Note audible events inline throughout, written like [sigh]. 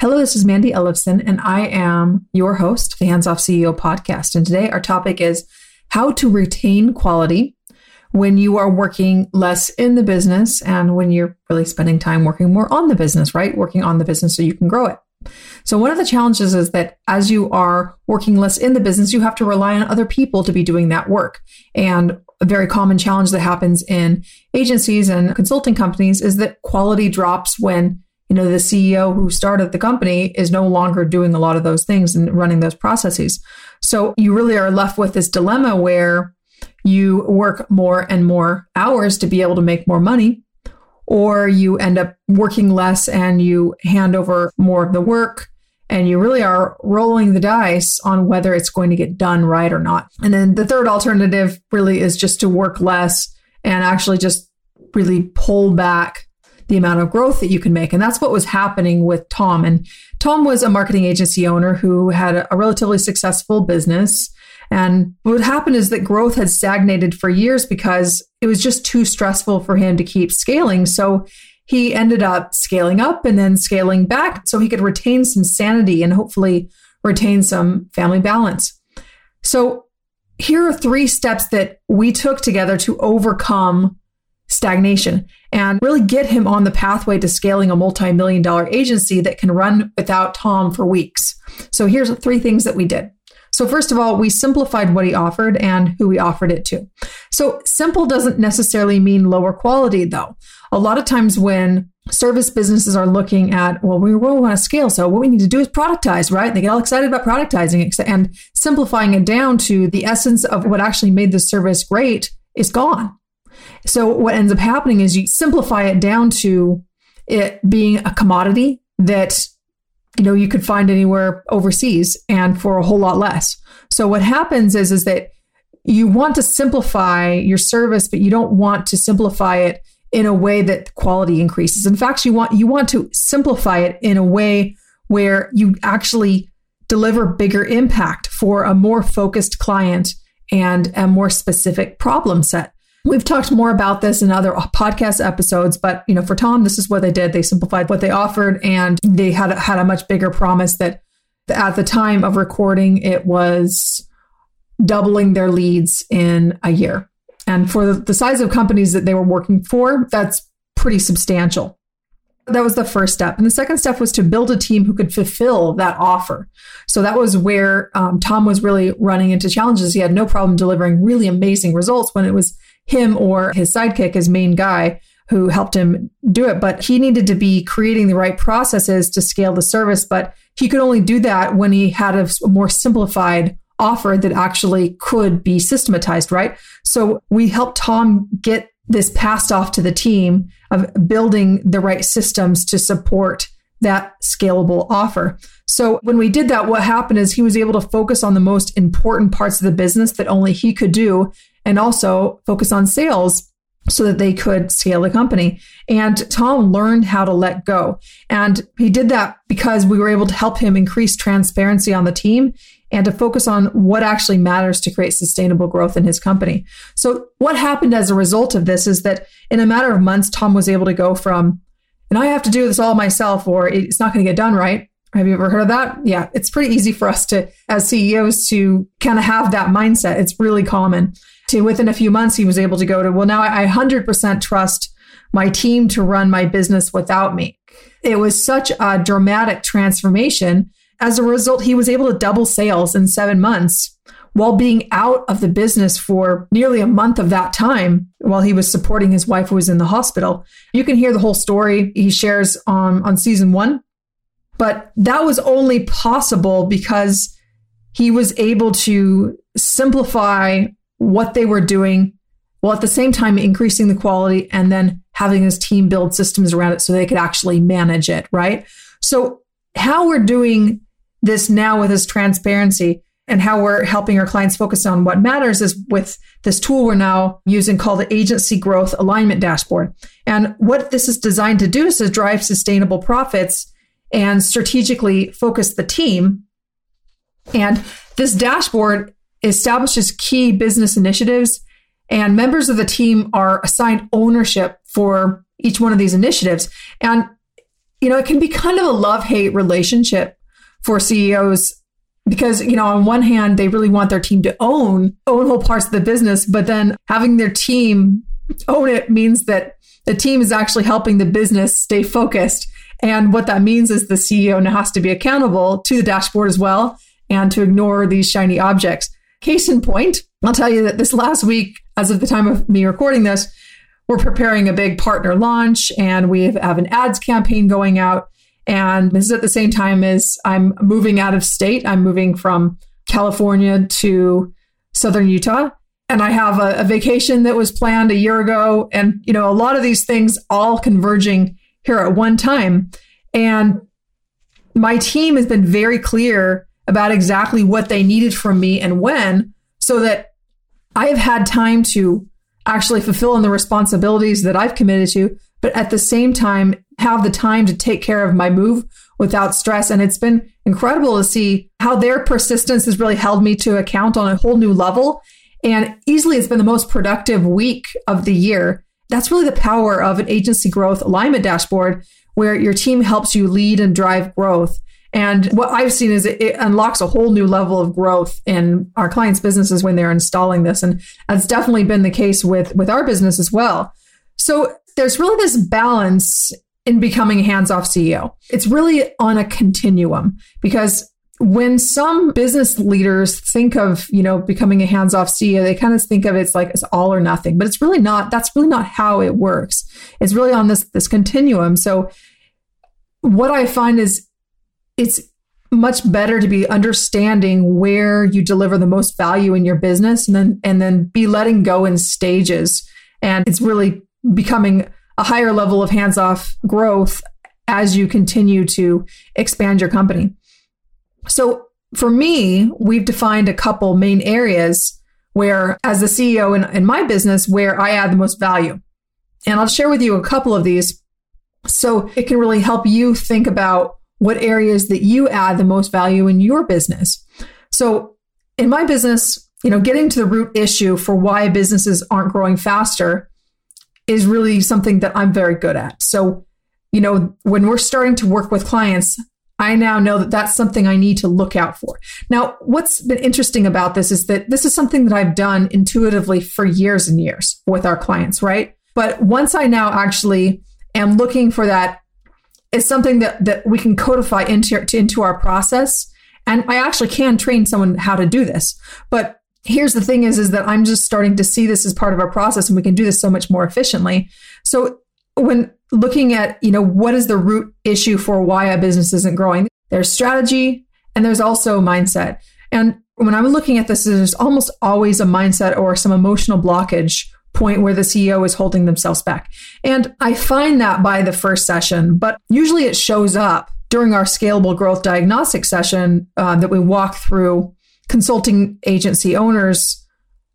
Hello, this is Mandy Ellefson, and I am your host, the Hands Off CEO podcast. And today our topic is how to retain quality when you are working less in the business and when you're really spending time working more on the business, right? Working on the business so you can grow it. So one of the challenges is that as you are working less in the business, you have to rely on other people to be doing that work. And a very common challenge that happens in agencies and consulting companies is that quality drops when you know the ceo who started the company is no longer doing a lot of those things and running those processes so you really are left with this dilemma where you work more and more hours to be able to make more money or you end up working less and you hand over more of the work and you really are rolling the dice on whether it's going to get done right or not. And then the third alternative really is just to work less and actually just really pull back the amount of growth that you can make. And that's what was happening with Tom. And Tom was a marketing agency owner who had a, relatively successful business. And what happened is that growth had stagnated for years because it was just too stressful for him to keep scaling. So he ended up scaling up and then scaling back so he could retain some sanity and hopefully retain some family balance. So here are three steps that we took together to overcome stagnation and really get him on the pathway to scaling a multi-million dollar agency that can run without Tom for weeks. So here's three things that we did. So first of all, we simplified what he offered and who we offered it to. So simple doesn't necessarily mean lower quality though. A lot of times when service businesses are looking at, well, we really want to scale. So what we need to do is productize, right? They get all excited about productizing and simplifying it down to the essence of what actually made the service great is gone. So what ends up happening is you simplify it down to it being a commodity that you know you could find anywhere overseas and for a whole lot less. So what happens is is that you want to simplify your service but you don't want to simplify it in a way that quality increases. In fact, you want you want to simplify it in a way where you actually deliver bigger impact for a more focused client and a more specific problem set. We've talked more about this in other podcast episodes, but you know, for Tom, this is what they did. They simplified what they offered, and they had had a much bigger promise that at the time of recording, it was doubling their leads in a year. And for the size of companies that they were working for, that's pretty substantial. That was the first step. And the second step was to build a team who could fulfill that offer. So that was where um, Tom was really running into challenges. He had no problem delivering really amazing results when it was him or his sidekick, his main guy, who helped him do it. But he needed to be creating the right processes to scale the service. But he could only do that when he had a more simplified offer that actually could be systematized, right? So we helped Tom get this passed off to the team of building the right systems to support that scalable offer. So when we did that, what happened is he was able to focus on the most important parts of the business that only he could do and also focus on sales so that they could scale the company. And Tom learned how to let go. And he did that because we were able to help him increase transparency on the team and to focus on what actually matters to create sustainable growth in his company. So what happened as a result of this is that in a matter of months, Tom was able to go from, and I have to do this all myself or it's not going to get done right. Have you ever heard of that? Yeah, it's pretty easy for us to, as CEOs, to kind of have that mindset. It's really common to within a few months, he was able to go to, well, now I 100% trust my team to run my business without me. It was such a dramatic transformation. As a result, he was able to double sales in seven months while being out of the business for nearly a month of that time while he was supporting his wife who was in the hospital. You can hear the whole story he shares on, on season one. But that was only possible because he was able to simplify what they were doing while at the same time increasing the quality and then having his team build systems around it so they could actually manage it, right? So, how we're doing this now with this transparency and how we're helping our clients focus on what matters is with this tool we're now using called the Agency Growth Alignment Dashboard. And what this is designed to do is to drive sustainable profits and strategically focus the team. And this dashboard establishes key business initiatives, and members of the team are assigned ownership for each one of these initiatives. And, you know, it can be kind of a love hate relationship for CEOs because you know on one hand they really want their team to own own whole parts of the business but then having their team own it means that the team is actually helping the business stay focused and what that means is the ceo now has to be accountable to the dashboard as well and to ignore these shiny objects case in point i'll tell you that this last week as of the time of me recording this we're preparing a big partner launch and we have an ads campaign going out and this is at the same time as I'm moving out of state. I'm moving from California to southern Utah. And I have a, a, vacation that was planned a year ago. And, you know, a lot of these things all converging here at one time. And my team has been very clear about exactly what they needed from me and when, so that I have had time to actually fulfill in the responsibilities that I've committed to, but at the same time, have the time to take care of my move without stress. And it's been incredible to see how their persistence has really held me to account on a whole new level. And easily, it's been the most productive week of the year. That's really the power of an agency growth alignment dashboard where your team helps you lead and drive growth. And what I've seen is it, it, unlocks a whole new level of growth in our clients' businesses when they're installing this. And that's definitely been the case with, with our business as well. So there's really this balance in becoming a hands-off CEO. It's really on a continuum because when some business leaders think of, you know, becoming a hands-off CEO, they kind of think of it as like it's all or nothing, but it's really not. That's really not how it works. It's really on this this continuum. So what I find is it's much better to be understanding where you deliver the most value in your business and then and then be letting go in stages. And it's really becoming a higher level of hands off growth as you continue to expand your company. So for me, we've defined a couple main areas where, as the CEO in, in my business, where I add the most value. And I'll share with you a couple of these so it can really help you think about what areas that you add the most value in your business. So in my business, you know, getting to the root issue for why businesses aren't growing faster is really something that I'm very good at. So, you know, when we're starting to work with clients, I now know that that's something I need to look out for. Now, what's been interesting about this is that this is something that I've done intuitively for years and years with our clients, right? But once I now actually am looking for that, it's something that, that we can codify into, into our process. And I actually can train someone how to do this. But here's the thing is is that i'm just starting to see this as part of our process and we can do this so much more efficiently so when looking at you know what is the root issue for why a business isn't growing there's strategy and there's also mindset. And when i'm looking at this there's almost always a mindset or some emotional blockage point where the ceo is holding themselves back. And i find that by the first session but usually it shows up during our scalable growth diagnostic session uh, that we walk through consulting agency owners,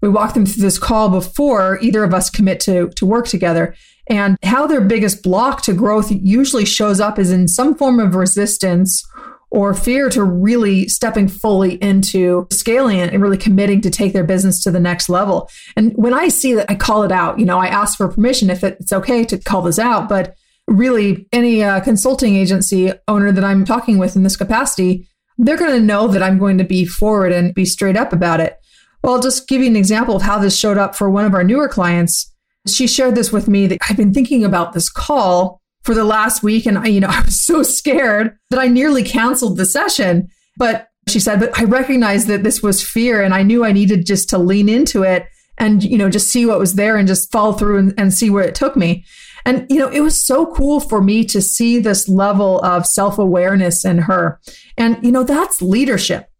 we walk them through this call before either of us commit to, to work together. And how their biggest block to growth usually shows up is in some form of resistance or fear to really stepping fully into scaling it and really committing to take their business to the next level. And when I see that, I call it out. You know, I ask for permission if it's okay to call this out. But really, any uh, consulting agency owner that I'm talking with in this capacity, they're going to know that I'm going to be forward and be straight up about it. Well, I'll just give you an example of how this showed up for one of our newer clients. She shared this with me that I've been thinking about this call for the last week and I, you know, [laughs] I was so scared that I nearly canceled the session. But she said, but I recognized that this was fear and I knew I needed just to lean into it and, you know, just see what was there and just follow through and, and see where it took me. And, you know, it was so cool for me to see this level of self awareness in her. And, you know, that's leadership.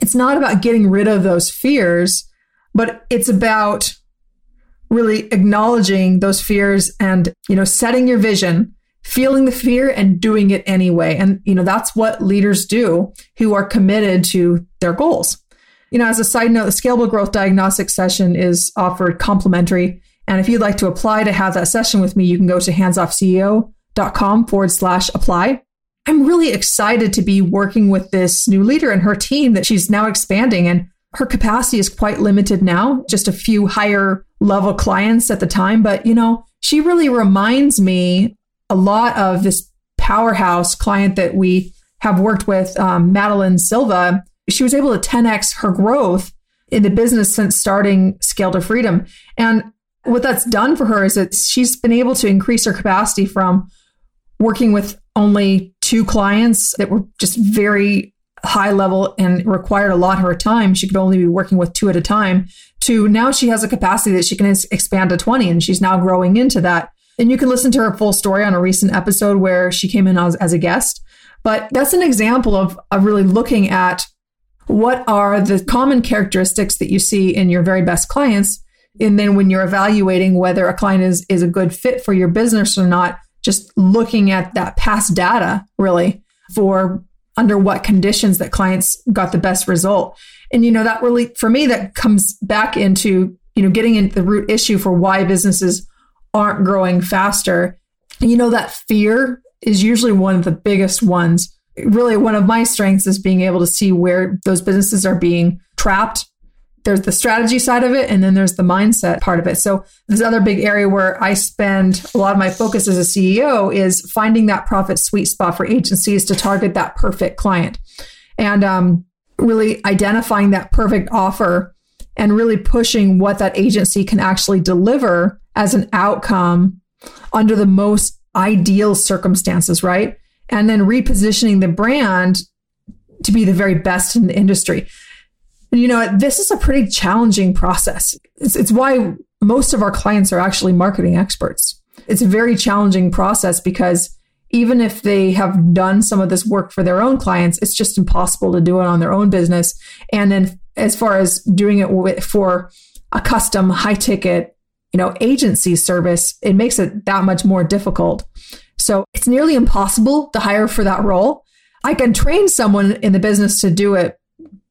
It's not about getting rid of those fears, but it's about really acknowledging those fears and, you know, setting your vision, feeling the fear and doing it anyway. And, you know, that's what leaders do who are committed to their goals. You know, as a side note, the scalable growth diagnostic session is offered complimentary. And if you'd like to apply to have that session with me, you can go to handsoffceo.com forward slash apply. I'm really excited to be working with this new leader and her team that she's now expanding. And her capacity is quite limited now, just a few higher level clients at the time. But, you know, she really reminds me a lot of this powerhouse client that we have worked with, um, Madeline Silva. She was able to 10x her growth in the business since starting Scale to Freedom. And what that's done for her is that she's been able to increase her capacity from working with only two clients that were just very high level and required a lot of her time. She could only be working with two at a time to now she has a capacity that she can expand to 20 and she's now growing into that. And you can listen to her full story on a recent episode where she came in as, as a guest. But that's an example of, of really looking at what are the common characteristics that you see in your very best clients. And then when you're evaluating whether a client is, is a good fit for your business or not, just looking at that past data really for under what conditions that clients got the best result. And, you know, that really, for me, that comes back into, you know, getting into the root issue for why businesses aren't growing faster. And, you know, that fear is usually one of the biggest ones. Really, one of my strengths is being able to see where those businesses are being trapped. There's the strategy side of it, and then there's the mindset part of it. So, this other big area where I spend a lot of my focus as a CEO is finding that profit sweet spot for agencies to target that perfect client and um, really identifying that perfect offer and really pushing what that agency can actually deliver as an outcome under the most ideal circumstances, right? And then repositioning the brand to be the very best in the industry. You know, this is a pretty challenging process. It's, it's why most of our clients are actually marketing experts. It's a very challenging process because even if they have done some of this work for their own clients, it's just impossible to do it on their own business. And then as far as doing it for a custom high ticket you know, agency service, it makes it that much more difficult. So it's nearly impossible to hire for that role. I can train someone in the business to do it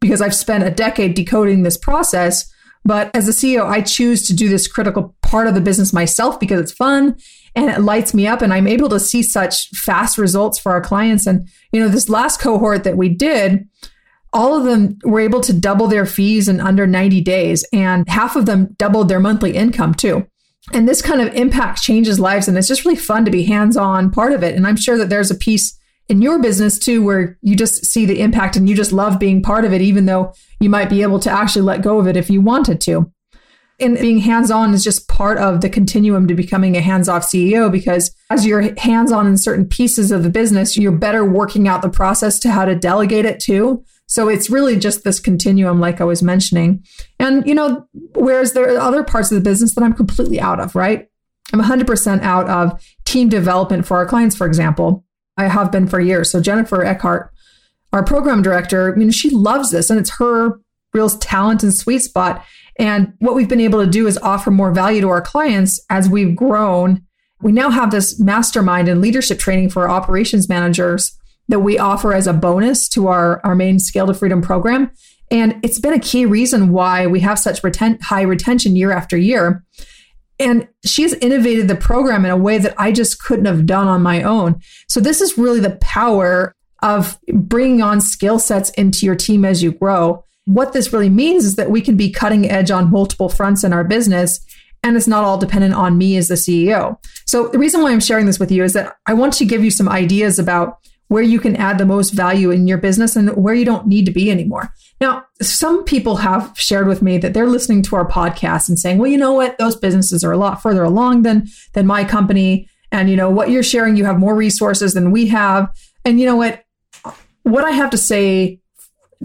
because I've spent a decade decoding this process. But as a CEO, I choose to do this critical part of the business myself because it's fun and it lights me up and I'm able to see such fast results for our clients. And, you know, this last cohort that we did, all of them were able to double their fees in under 90 days, and half of them doubled their monthly income too. And this kind of impact changes lives, and it's just really fun to be hands on part of it. And I'm sure that there's a piece in your business too where you just see the impact and you just love being part of it, even though you might be able to actually let go of it if you wanted to. And being hands on is just part of the continuum to becoming a hands off CEO because as you're hands on in certain pieces of the business, you're better working out the process to how to delegate it too. So it's really just this continuum, like I was mentioning. And, you know, whereas there are other parts of the business that I'm completely out of, right? I'm 100% out of team development for our clients, for example. I have been for years. So Jennifer Eckhart, our program director, I mean, she loves this and it's her real talent and sweet spot. And what we've been able to do is offer more value to our clients as we've grown. We now have this mastermind and leadership training for operations managers that we offer as a bonus to our, our main Scale to Freedom program. And it's been a key reason why we have such reten- high retention year after year. And she's innovated the program in a way that I just couldn't have done on my own. So, this is really the power of bringing on skill sets into your team as you grow. What this really means is that we can be cutting edge on multiple fronts in our business. And it's not all dependent on me as the CEO. So, the reason why I'm sharing this with you is that I want to give you some ideas about where you can add the most value in your business and where you don't need to be anymore. Now, some people have shared with me that they're listening to our podcast and saying, well, you know what? Those businesses are a lot further along than, than my company. And, you know, what you're sharing, you have more resources than we have. And, you know what? What I have to say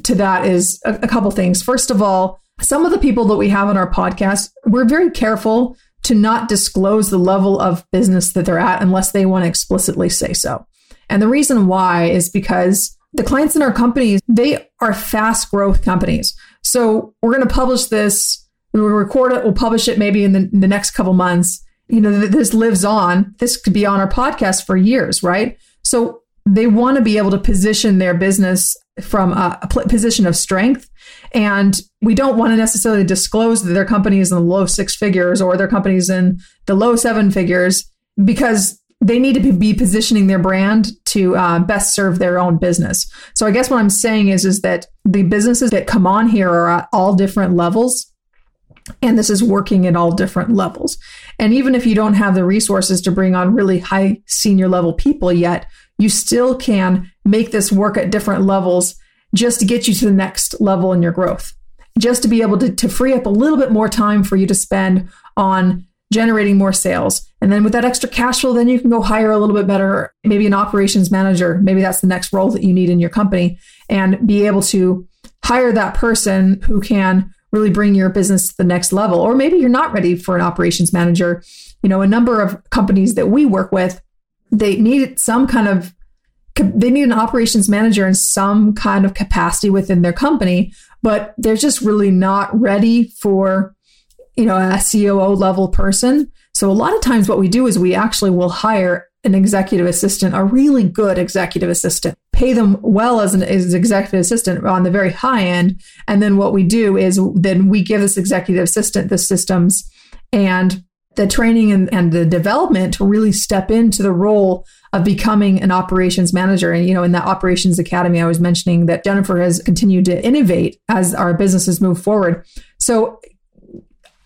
to that is a, a couple things. First of all, some of the people that we have on our podcast, we're very careful to not disclose the level of business that they're at unless they want to explicitly say so. And the reason why is because the clients in our companies, they are fast growth companies. So we're going to publish this, we'll record it, we'll publish it maybe in the, in the next couple months. You know, this lives on. This could be on our podcast for years, right? So they want to be able to position their business from a, a position of strength. And we don't want to necessarily disclose that their company is in the low six figures or their company is in the low seven figures because they need to be positioning their brand to uh, best serve their own business. So I guess what I'm saying is is that the businesses that come on here are at all different levels and this is working at all different levels. And even if you don't have the resources to bring on really high senior level people yet, you still can make this work at different levels just to get you to the next level in your growth. Just to be able to, to free up a little bit more time for you to spend on generating more sales. And then with that extra cash flow, then you can go hire a little bit better, maybe an operations manager. Maybe that's the next role that you need in your company and be able to hire that person who can really bring your business to the next level. Or maybe you're not ready for an operations manager. You know, a number of companies that we work with, they need some kind of they need an operations manager in some kind of capacity within their company, but they're just really not ready for, you know, a COO level person. So a lot of times what we do is we actually will hire an executive assistant, a really good executive assistant, pay them well as an as executive assistant on the very high end. And then what we do is then we give this executive assistant the systems and the training and, and the development to really step into the role of becoming an operations manager. And, you know, in that operations academy, I was mentioning that Jennifer has continued to innovate as our businesses move forward. So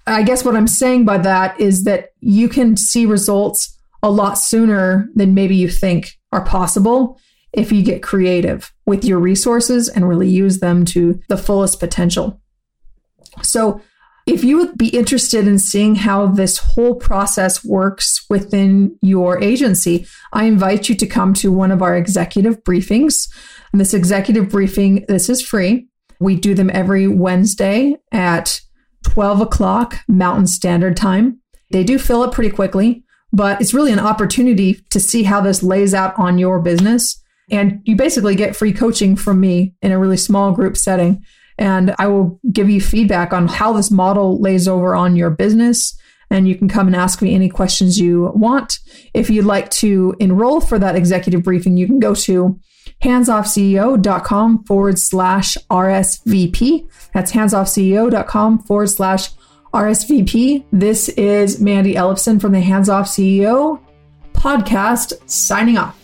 I guess what I'm saying by that is that you can see results a lot sooner than maybe you think are possible if you get creative with your resources and really use them to the fullest potential. So, if you would be interested in seeing how this whole process works within your agency, I invite you to come to one of our executive briefings. And this executive briefing, this is free. We do them every Wednesday at 12 o'clock Mountain Standard Time. They do fill up pretty quickly but it's really an opportunity to see how this lays out on your business. And you basically get free coaching from me in a really small group setting. And I will give you feedback on how this model lays over on your business. And you can come and ask me any questions you want. If you'd like to enroll for that executive briefing, you can go to handsoffceo.com forward slash RSVP. That's handsoffceo.com forward slash RSVP. This is Mandy Ellefson from the Hands Off CEO podcast signing off.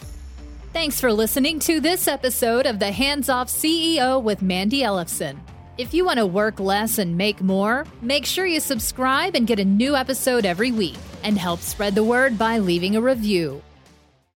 Thanks for listening to this episode of the Hands Off CEO with Mandy Ellefson. If you want to work less and make more, make sure you subscribe and get a new episode every week and help spread the word by leaving a review.